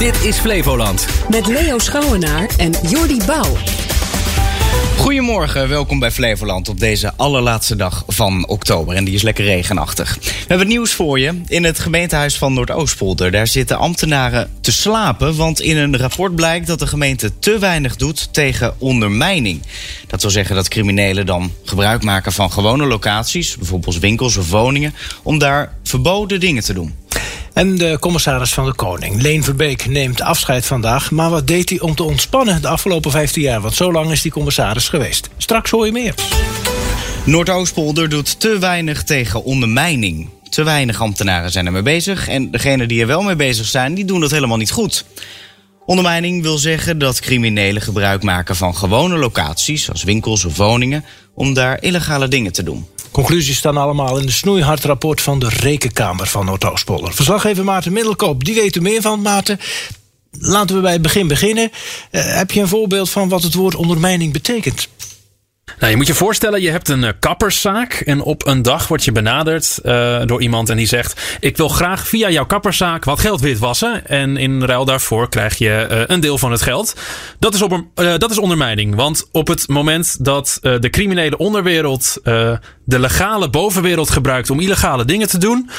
Dit is Flevoland. Met Leo Schouwenaar en Jordi Bouw. Goedemorgen, welkom bij Flevoland op deze allerlaatste dag van oktober. En die is lekker regenachtig. We hebben nieuws voor je. In het gemeentehuis van Noordoostpolder. Daar zitten ambtenaren te slapen. Want in een rapport blijkt dat de gemeente te weinig doet tegen ondermijning. Dat wil zeggen dat criminelen dan gebruik maken van gewone locaties, bijvoorbeeld winkels of woningen, om daar verboden dingen te doen. En de commissaris van de Koning, Leen Verbeek, neemt afscheid vandaag. Maar wat deed hij om te ontspannen de afgelopen 15 jaar? Want zo lang is die commissaris geweest. Straks hoor je meer. Noordoostpolder doet te weinig tegen ondermijning. Te weinig ambtenaren zijn ermee bezig. En degenen die er wel mee bezig zijn, die doen dat helemaal niet goed. Ondermijning wil zeggen dat criminelen gebruik maken van gewone locaties, zoals winkels of woningen, om daar illegale dingen te doen. Conclusies staan allemaal in de snoeihard rapport van de Rekenkamer van Noordoostpolder. Verslaggever Maarten Middelkoop, die weet er meer van. Maarten, laten we bij het begin beginnen. Uh, heb je een voorbeeld van wat het woord ondermijning betekent? Nou, je moet je voorstellen, je hebt een uh, kapperszaak. En op een dag word je benaderd uh, door iemand en die zegt: Ik wil graag via jouw kapperszaak wat geld witwassen. En in ruil daarvoor krijg je een deel van het geld. Dat is, op dat is ondermijning. Want op het moment dat de criminele onderwereld de legale bovenwereld gebruikt om illegale dingen te doen,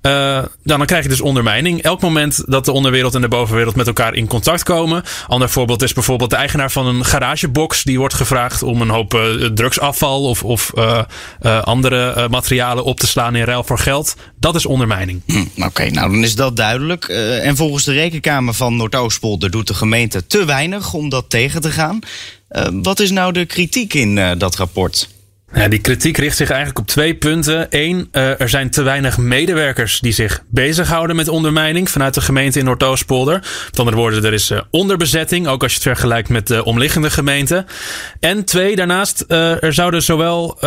dan, dan krijg je dus ondermijning. Elk moment dat de onderwereld en de bovenwereld met elkaar in contact komen. Ander voorbeeld is bijvoorbeeld de eigenaar van een garagebox. Die wordt gevraagd om een hoop drugsafval of, uh, uh, andere uh, materialen op te slaan in ruil voor geld. Dat is ondermijning. Hm, Oké, nou dan is dat duidelijk. en volgens de Rekenkamer van Noordoostpolder doet de gemeente te weinig om dat tegen te gaan. wat is nou de kritiek in dat rapport? Ja, die kritiek richt zich eigenlijk op twee punten. Eén, uh, er zijn te weinig medewerkers die zich bezighouden met ondermijning vanuit de gemeente in Noordoostpolder. Met andere woorden, er is uh, onderbezetting, ook als je het vergelijkt met de omliggende gemeenten. En twee, daarnaast, uh, er zouden zowel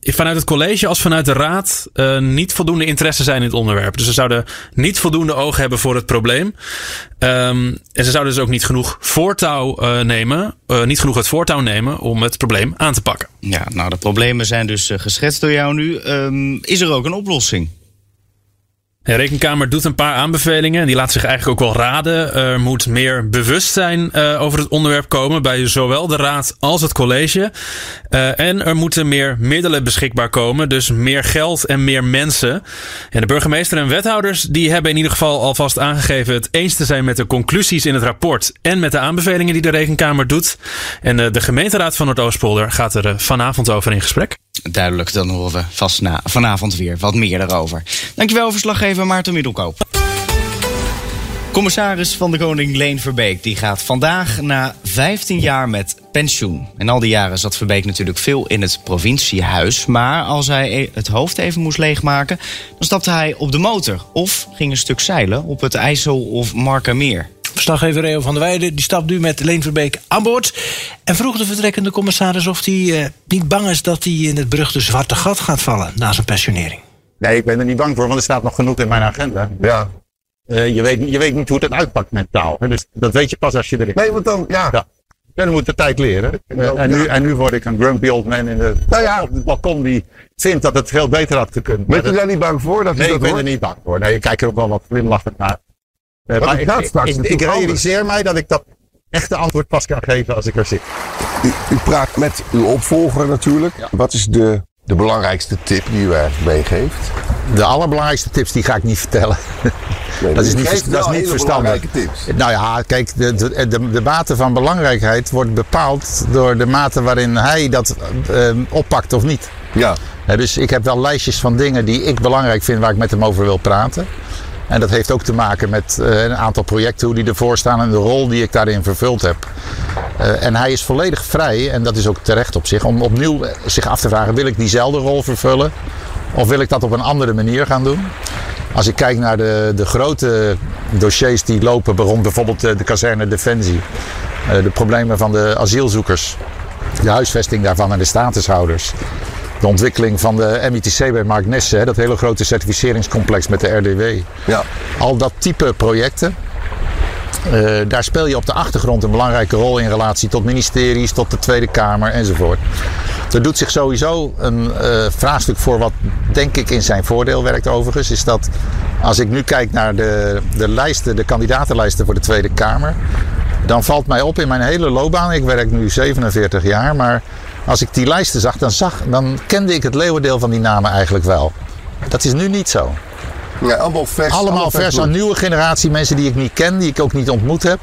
vanuit het college als vanuit de raad niet voldoende interesse zijn in het onderwerp. Dus ze zouden niet voldoende oog hebben voor het probleem. Um, en ze zouden dus ook niet genoeg voortouw nemen, niet genoeg het voortouw nemen om het probleem aan te pakken. Ja, nou dat problemen zijn dus uh, geschetst door jou nu. Um, is er ook een oplossing? De Rekenkamer doet een paar aanbevelingen. En die laat zich eigenlijk ook wel raden. Er moet meer bewustzijn uh, over het onderwerp komen bij zowel de raad als het college. Uh, en er moeten meer middelen beschikbaar komen. Dus meer geld en meer mensen. En de burgemeester en wethouders die hebben in ieder geval alvast aangegeven het eens te zijn met de conclusies in het rapport. En met de aanbevelingen die de Rekenkamer doet. En uh, de gemeenteraad van Noordoostpolder gaat er vanavond over in gesprek. Duidelijk, dan horen we vast na, vanavond weer wat meer daarover. Dankjewel, verslaggever Maarten Middelkoop. Commissaris van de Koning Leen Verbeek die gaat vandaag na 15 jaar met pensioen. En al die jaren zat Verbeek natuurlijk veel in het provinciehuis. Maar als hij e- het hoofd even moest leegmaken, dan stapte hij op de motor. Of ging een stuk zeilen op het IJssel of Markermeer. Verslaggever Reo van der Weijden die stapt nu met Leen Verbeek aan boord. En vroeg de vertrekkende commissaris of hij uh, niet bang is dat hij in het beruchte zwarte gat gaat vallen na zijn pensionering. Nee, ik ben er niet bang voor, want er staat nog genoeg in mijn agenda. Ja. Uh, je, weet, je weet niet hoe het uitpakt mentaal. Hè? Dus dat weet je pas als je erin Nee, want dan, ja. ja. Dan moet de tijd leren. Uh, en, nu, en nu word ik een grumpy old man in de, nou ja. op het balkon die vindt dat het veel beter had gekund. Ben je daar niet bang voor? Dat nee, dat ik ben hoort? er niet bang voor. Nee, ik kijk er ook wel wat glimlachend naar. Uh, maar ik, ik, ik, ik realiseer mij dat ik dat echte antwoord pas kan geven als ik er zit. U, u praat met uw opvolger natuurlijk. Ja. Wat is de, de belangrijkste tip die u eigenlijk meegeeft? De allerbelangrijkste tips die ga ik niet vertellen. Nee, dat is niet, dat is niet verstandig. Tips. Nou ja, kijk, de, de, de, de, mate van belangrijkheid wordt bepaald door de mate waarin hij dat uh, oppakt of niet. Ja. ja. Dus ik heb wel lijstjes van dingen die ik belangrijk vind waar ik met hem over wil praten. En dat heeft ook te maken met uh, een aantal projecten, hoe die ervoor staan en de rol die ik daarin vervuld heb. Uh, en hij is volledig vrij, en dat is ook terecht op zich, om opnieuw zich af te vragen: wil ik diezelfde rol vervullen? Of wil ik dat op een andere manier gaan doen? Als ik kijk naar de, de grote dossiers die lopen rond bijvoorbeeld de kazerne Defensie, de problemen van de asielzoekers, de huisvesting daarvan en de statushouders. De ontwikkeling van de MITC bij Mark Nesse, dat hele grote certificeringscomplex met de RDW. Ja. Al dat type projecten, uh, daar speel je op de achtergrond een belangrijke rol in relatie tot ministeries, tot de Tweede Kamer enzovoort. Er doet zich sowieso een uh, vraagstuk voor wat denk ik in zijn voordeel werkt overigens. Is dat Als ik nu kijk naar de, de lijsten, de kandidatenlijsten voor de Tweede Kamer, dan valt mij op in mijn hele loopbaan. Ik werk nu 47 jaar, maar als ik die lijsten zag, dan, zag, dan kende ik het leeuwendeel van die namen eigenlijk wel. Dat is nu niet zo. Ja, allemaal vers. Allemaal vers aan nieuwe generatie mensen die ik niet ken, die ik ook niet ontmoet heb.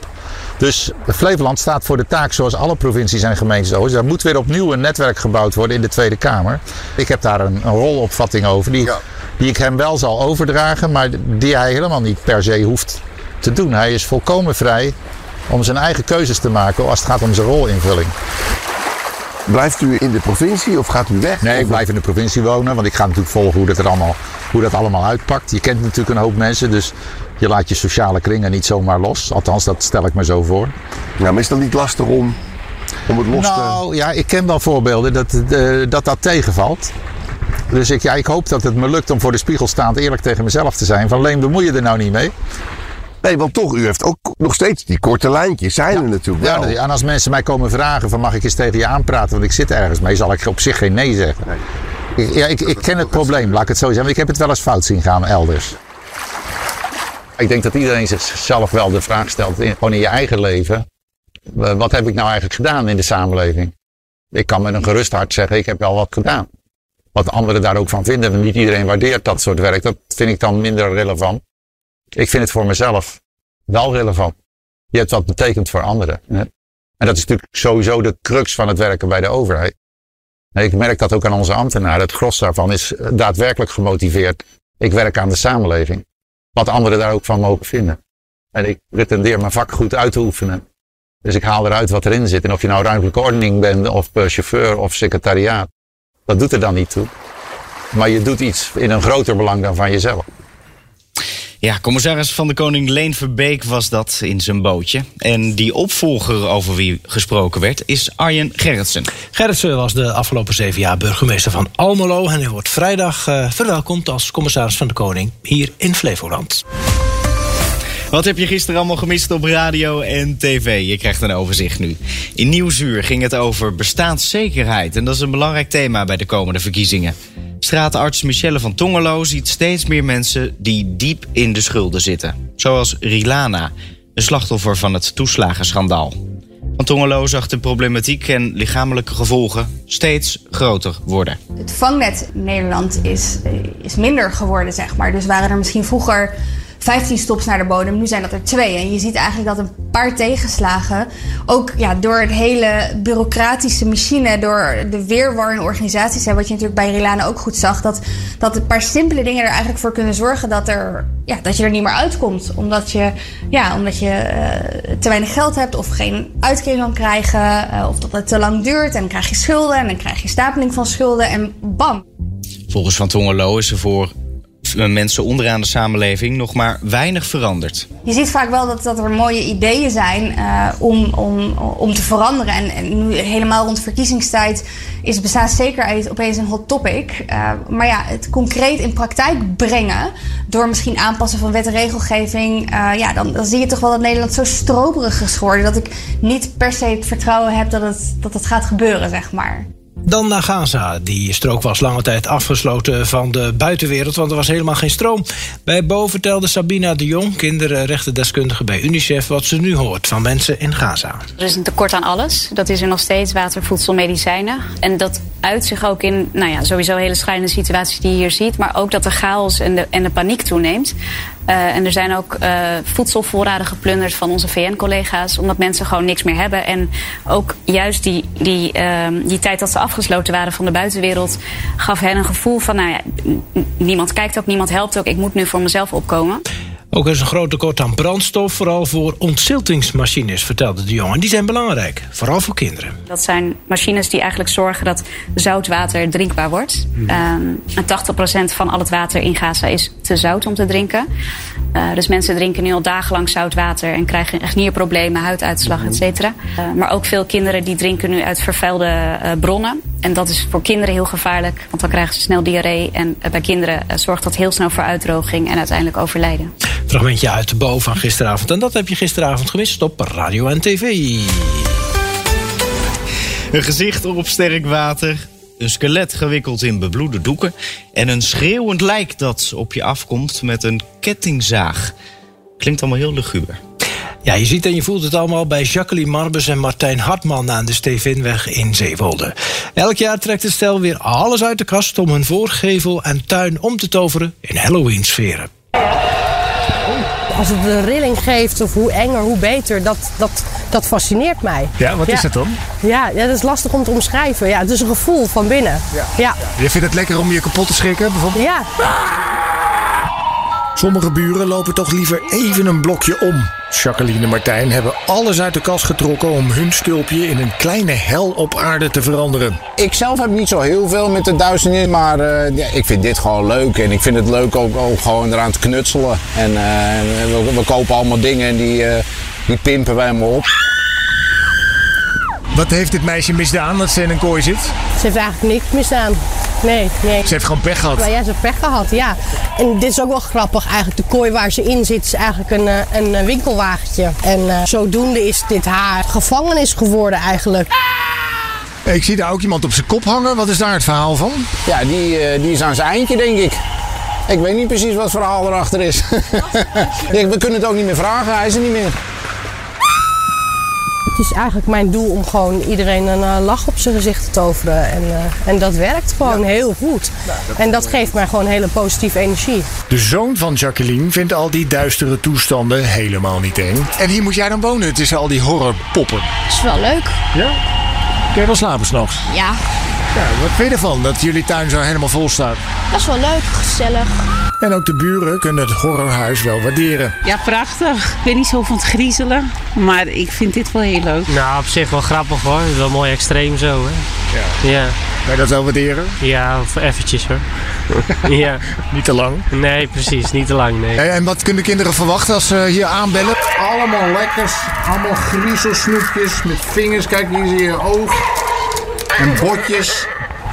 Dus Flevoland staat voor de taak, zoals alle provincies en gemeentes ook. Er moet weer opnieuw een netwerk gebouwd worden in de Tweede Kamer. Ik heb daar een, een rolopvatting over, die, Ja. die ik hem wel zal overdragen, maar die hij helemaal niet per se hoeft te doen. Hij is volkomen vrij om zijn eigen keuzes te maken als het gaat om zijn rolinvulling. Blijft u in de provincie of gaat u weg? Nee, ik blijf in de provincie wonen, want ik ga natuurlijk volgen hoe dat, er allemaal, hoe dat allemaal uitpakt. Je kent natuurlijk een hoop mensen, dus je laat je sociale kringen niet zomaar los. Althans, dat stel ik me zo voor. Ja, maar is dat niet lastig om, om het los te... Nou ja, ik ken wel voorbeelden dat eh, dat, dat tegenvalt. Dus ik, ja, ik hoop dat het me lukt om voor de spiegel staand eerlijk tegen mezelf te zijn. Van Leem, bemoei je er nou niet mee. Nee, want toch, u heeft ook nog steeds die korte lijntjes. Zijn er natuurlijk Ja, wel. en als mensen mij komen vragen van mag ik eens tegen je aanpraten, want ik zit ergens mee, zal ik op zich geen nee zeggen. Ik, ja, ik, ik ken het probleem, laat ik het zo zeggen. Ik heb het wel eens fout zien gaan elders. Ik denk dat iedereen zichzelf wel de vraag stelt, in, gewoon in je eigen leven. Wat heb ik nou eigenlijk gedaan in de samenleving? Ik kan met een gerust hart zeggen, ik heb wel wat gedaan. Wat anderen daar ook van vinden, want niet iedereen waardeert dat soort werk. Dat vind ik dan minder relevant. Ik vind het voor mezelf wel relevant. Je hebt wat betekend voor anderen. En dat is natuurlijk sowieso de crux van het werken bij de overheid. Ik merk dat ook aan onze ambtenaren. Het gros daarvan is eh, daadwerkelijk gemotiveerd. Ik werk aan de samenleving. Wat anderen daar ook van mogen vinden. En ik pretendeer mijn vak goed uit te oefenen. Dus ik haal eruit wat erin zit. En of je nou ruimtelijke ordening bent, of chauffeur, of secretariaat. Dat doet er dan niet toe. Maar je doet iets in een groter belang dan van jezelf. Ja, commissaris van de Koning Leen Verbeek was dat in zijn bootje. En die opvolger over wie gesproken werd is Arjen Gerritsen. Gerritsen was de afgelopen zeven jaar burgemeester van Almelo. En hij wordt vrijdag eh, verwelkomd als commissaris van de Koning hier in Flevoland. Wat heb je gisteren allemaal gemist op radio en tv? Je krijgt een overzicht nu. In Nieuwsuur ging het over bestaanszekerheid. En dat is een belangrijk thema bij de komende verkiezingen. Straatarts Michelle van Tongelo ziet steeds meer mensen die diep in de schulden zitten. Zoals Rilana, een slachtoffer van het toeslagenschandaal. Van Tongelo zag de problematiek en lichamelijke gevolgen steeds groter worden. Het vangnet Nederland is, is minder geworden, zeg maar. Dus waren er misschien vroeger 15 stops naar de bodem, nu zijn dat er twee. En je ziet eigenlijk dat een paar tegenslagen, ook ja, door het hele bureaucratische machine, door de weerwar organisaties, hè, wat je natuurlijk bij Rilana ook goed zag, dat, dat een paar simpele dingen er eigenlijk voor kunnen zorgen dat, er, ja, dat je er niet meer uitkomt. Omdat je, ja, omdat je eh, te weinig geld hebt of geen uitkering kan krijgen, eh, of dat het te lang duurt en dan krijg je schulden en dan krijg je stapeling van schulden en bam, Volgens Van Tongelo is er voor mensen onderaan de samenleving nog maar weinig veranderd. Je ziet vaak wel dat, dat er mooie ideeën zijn eh, om, om, om te veranderen. En, nu helemaal rond verkiezingstijd is bestaanszekerheid opeens een hot topic. Eh, maar ja, het concreet in praktijk brengen door misschien aanpassen van wet en regelgeving. eh, ja, dan, dan zie je toch wel dat Nederland zo stroperig is geworden dat ik niet per se het vertrouwen heb dat het, dat het gaat gebeuren, zeg maar. Dan naar Gaza. Die strook was lange tijd afgesloten van de buitenwereld, want er was helemaal geen stroom. Bij Bo vertelde Sabina de Jong, kinderrechtendeskundige bij UNICEF, wat ze nu hoort van mensen in Gaza. Er is een tekort aan alles. Dat is er nog steeds, water, voedsel, medicijnen. En dat uit zich ook in, nou ja, sowieso hele schrijnende situaties die je hier ziet. Maar ook dat de chaos en de, en de paniek toeneemt. Uh, en er zijn ook uh, voedselvoorraden geplunderd van onze VN-collega's. Omdat mensen gewoon niks meer hebben. En ook juist die, die, uh, die tijd dat ze afgesloten waren van de buitenwereld... gaf hen een gevoel van, nou ja, niemand kijkt ook, niemand helpt ook. Ik moet nu voor mezelf opkomen. Ook is een groot tekort aan brandstof, vooral voor ontziltingsmachines, vertelde de jongen. Die zijn belangrijk, vooral voor kinderen. Dat zijn machines die eigenlijk zorgen dat zoutwater drinkbaar wordt. En 80% van al het water in Gaza is te zout om te drinken. Uh, dus mensen drinken nu al dagenlang zout water en krijgen echt nierproblemen, huiduitslag, et cetera. Uh, maar ook veel kinderen die drinken nu uit vervuilde uh, bronnen. En dat is voor kinderen heel gevaarlijk, want dan krijgen ze snel diarree. En bij kinderen zorgt dat heel snel voor uitdroging en uiteindelijk overlijden. Fragmentje uit de boven van gisteravond. En dat heb je gisteravond gemist op radio en tv. Een gezicht op sterk water. een skelet gewikkeld in bebloede doeken en een schreeuwend lijk dat op je afkomt met een kettingzaag. Klinkt allemaal heel luguber. Ja, je ziet en je voelt het allemaal bij Jacqueline Marbus en Martijn Hartman aan de Stevinweg in Zeewolde. Elk jaar trekt het stel weer alles uit de kast om hun voorgevel en tuin om te toveren in Halloween-sferen. Als het een rilling geeft of hoe enger, hoe beter, dat, dat, dat fascineert mij. Ja, wat is het dan? Ja, ja, dat is lastig om te omschrijven. Ja, het is een gevoel van binnen. Ja. Je vindt het lekker om je kapot te schrikken, bijvoorbeeld? Ja. Sommige buren lopen toch liever even een blokje om. Jacqueline en Martijn hebben alles uit de kast getrokken om hun stulpje in een kleine hel op aarde te veranderen. Ik zelf heb niet zo heel veel met de duisternis, maar eh, ja, ik vind dit gewoon leuk. En ik vind het leuk ook, ook gewoon eraan te knutselen. En eh, we, we kopen allemaal dingen en die, eh, die pimpen wij maar op. Wat heeft dit meisje misdaan dat ze in een kooi zit? Ze heeft eigenlijk niks misdaan. Nee, nee. Ze heeft gewoon pech gehad. Maar ja, ze heeft pech gehad, ja. En dit is ook wel grappig eigenlijk. De kooi waar ze in zit is eigenlijk een, eh, een eh, winkelwagentje. En eh, zodoende is dit haar gevangenis geworden eigenlijk. Ik zie daar ook iemand op zijn kop hangen. Wat is daar het verhaal van? Ja, die, eh, die is aan zijn eindje, denk ik. Ik weet niet precies wat het verhaal erachter is. Ja, we kunnen het ook niet meer vragen, hij is er niet meer. Het is eigenlijk mijn doel om gewoon iedereen een eh, lach op zijn gezicht te toveren. En, eh, en dat werkt gewoon heel goed. En dat geeft mij gewoon hele positieve energie. De zoon van Jacqueline vindt al die duistere toestanden helemaal niet eng. En hier moet jij dan wonen tussen al die horrorpoppen. is wel leuk. Ja? Kun je wel slapen s'nachts? Ja, Ja, wat vind je ervan dat jullie tuin zo helemaal vol staat? dat is wel leuk, gezellig. En ook de buren kunnen het horrorhuis wel waarderen. Ja, prachtig. Ik ben niet zo van het griezelen, maar ik vind dit wel heel leuk. Nou, op zich wel grappig hoor. Wel mooi extreem zo, hè? Ja. Ja. Kan je dat wel waarderen? Ja, eventjes hoor. ja. Niet te lang? Nee, precies. Niet te lang, nee. En wat kunnen kinderen verwachten als ze hier aanbellen? Allemaal lekkers, allemaal griezelsnoepjes met vingers. Kijk, hier zie je oog. En botjes.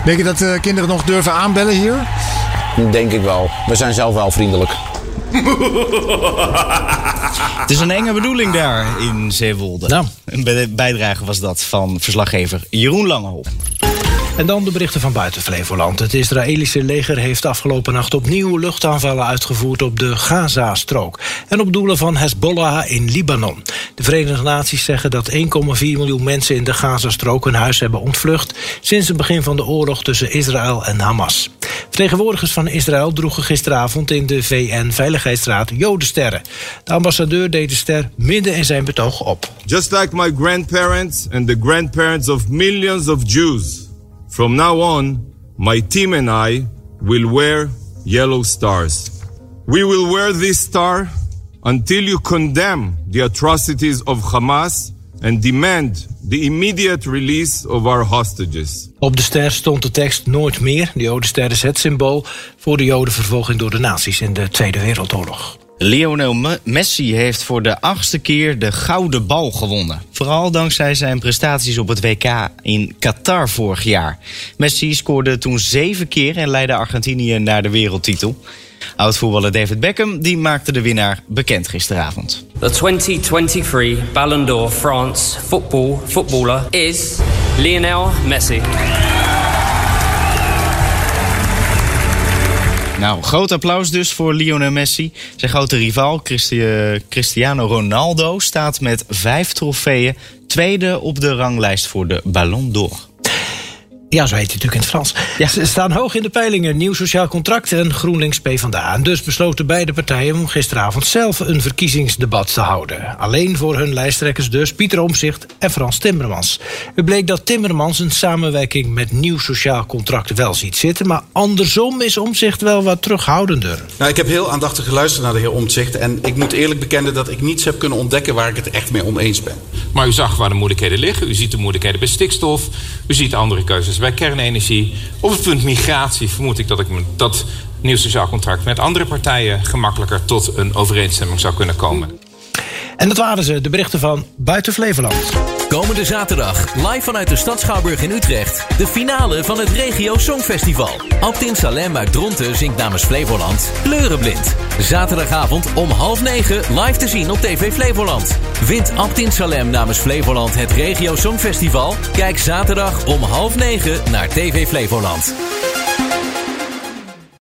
Denk je dat eh, kinderen nog durven aanbellen hier? Denk ik wel. We zijn zelf wel vriendelijk. Het is een enge bedoeling daar in Zeewolde. Nou. Een bij- bijdrage was dat van verslaggever Jeroen Langehol. En dan de berichten van buiten Flevoland. Het Israëlische leger heeft afgelopen nacht opnieuw luchtaanvallen uitgevoerd op de Gaza-strook. En op doelen van Hezbollah in Libanon. De Verenigde Naties zeggen dat 1,4 miljoen mensen in de Gaza-strook hun huis hebben ontvlucht. sinds het begin van de oorlog tussen Israël en Hamas. Vertegenwoordigers van Israël droegen gisteravond in de VN-veiligheidsraad Jodensterren. De ambassadeur deed de ster midden in zijn betoog op. Just like my grandparents and the grandparents of millions of Jews, from now on, my team and I will wear yellow stars. We will wear this star until you condemn the atrocities of Hamas and demand the immediate release of our hostages. Op de ster stond de tekst Nooit meer. De Jodenster is het symbool voor de Jodenvervolging door de nazi's in de Tweede Wereldoorlog. Lionel Me- Messi heeft voor de achtste keer de gouden bal gewonnen. Vooral dankzij zijn prestaties op het WK in Qatar vorig jaar. Messi scoorde toen zeven keer en leidde Argentinië naar de wereldtitel. Oud-voetballer David Beckham die maakte de winnaar bekend gisteravond. The 2023 Ballon d'Or France football footballer is Lionel Messi. Nou, groot applaus dus voor Lionel Messi. Zijn grote rivaal Christi- Cristiano Ronaldo staat met vijf trofeeën tweede op de ranglijst voor de Ballon d'Or. Ja, zo heet hij natuurlijk in het Frans. Ze staan hoog in de peilingen. Nieuw sociaal contract en GroenLinks PvdA. En dus besloten beide partijen om gisteravond zelf een verkiezingsdebat te houden. Alleen voor hun lijsttrekkers dus Pieter Omzicht en Frans Timmermans. Het bleek dat Timmermans een samenwerking met Nieuw sociaal contract wel ziet zitten. Maar andersom is Omzicht wel wat terughoudender. Nou, ik heb heel aandachtig geluisterd naar de heer Omtzigt. En ik moet eerlijk bekennen dat ik niets heb kunnen ontdekken waar ik het echt mee oneens ben. Maar u zag waar de moeilijkheden liggen. U ziet de moeilijkheden bij stikstof. U ziet andere keuzes bij kernenergie. Op het punt migratie vermoed ik dat ik dat nieuw sociaal contract met andere partijen gemakkelijker tot een overeenstemming zou kunnen komen. En dat waren ze, de berichten van Buiten Flevoland. Komende zaterdag, live vanuit de stad Schouwburg in Utrecht. De finale van het Regio Songfestival. Abtin Salem uit Dronten zingt namens Flevoland Kleurenblind. Zaterdagavond om half negen live te zien op TV Flevoland. Wint Abtin Salem namens Flevoland het Regio Songfestival? Kijk zaterdag om half negen naar TV Flevoland.